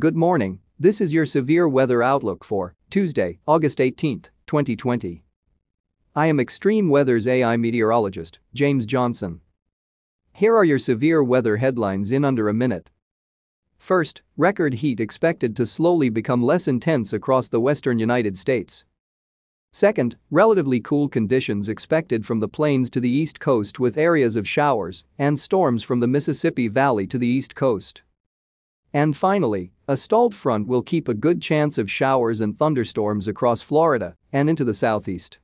Good morning, this is your severe weather outlook for Tuesday, August 18, 2020. I am Extreme Weather's AI meteorologist, James Johnson. Here are your severe weather headlines in under a minute. First, record heat expected to slowly become less intense across the western United States. Second, relatively cool conditions expected from the plains to the east coast with areas of showers and storms from the Mississippi Valley to the east coast. And finally, a stalled front will keep a good chance of showers and thunderstorms across Florida and into the southeast.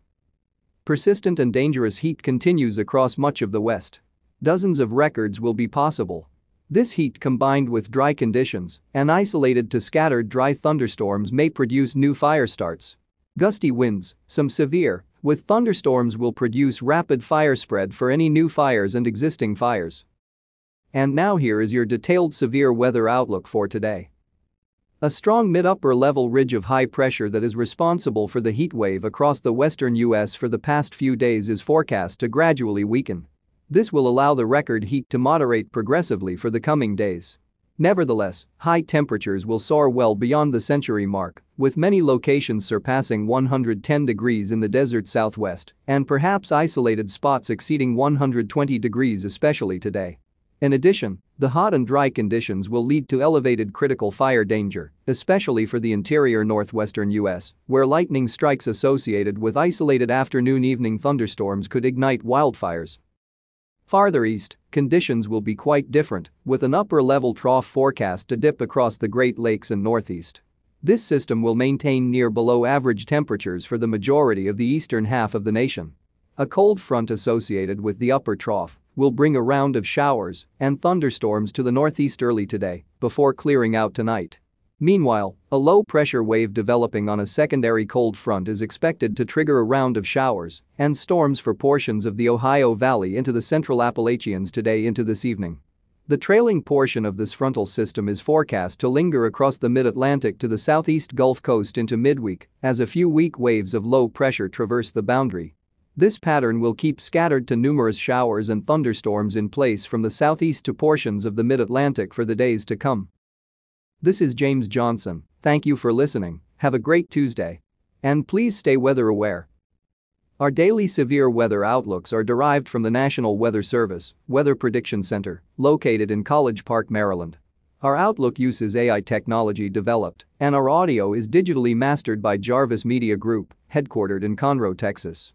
Persistent and dangerous heat continues across much of the west. Dozens of records will be possible. This heat combined with dry conditions and isolated to scattered dry thunderstorms may produce new fire starts. Gusty winds, some severe, with thunderstorms will produce rapid fire spread for any new fires and existing fires. And now here is your detailed severe weather outlook for today. A strong mid-upper level ridge of high pressure that is responsible for the heat wave across the western U.S. for the past few days is forecast to gradually weaken. This will allow the record heat to moderate progressively for the coming days. Nevertheless, high temperatures will soar well beyond the century mark, with many locations surpassing 110 degrees in the desert southwest and perhaps isolated spots exceeding 120 degrees especially today. In addition, the hot and dry conditions will lead to elevated critical fire danger, especially for the interior northwestern U.S., where lightning strikes associated with isolated afternoon-evening thunderstorms could ignite wildfires. Farther east, conditions will be quite different, with an upper-level trough forecast to dip across the Great Lakes and Northeast. This system will maintain near below average temperatures for the majority of the eastern half of the nation. A cold front associated with the upper trough will bring a round of showers and thunderstorms to the northeast early today before clearing out tonight. Meanwhile, a low-pressure wave developing on a secondary cold front is expected to trigger a round of showers and storms for portions of the Ohio Valley into the central Appalachians today into this evening. The trailing portion of this frontal system is forecast to linger across the mid-Atlantic to the southeast Gulf Coast into midweek as a few weak waves of low pressure traverse the boundary. This pattern will keep scattered to numerous showers and thunderstorms in place from the southeast to portions of the mid-Atlantic for the days to come. This is James Johnson, thank you for listening, have a great Tuesday. And please stay weather aware. Our daily severe weather outlooks are derived from the National Weather Service Weather Prediction Center, located in College Park, Maryland. Our outlook uses AI technology developed, and our audio is digitally mastered by Jarvis Media Group, headquartered in Conroe, Texas.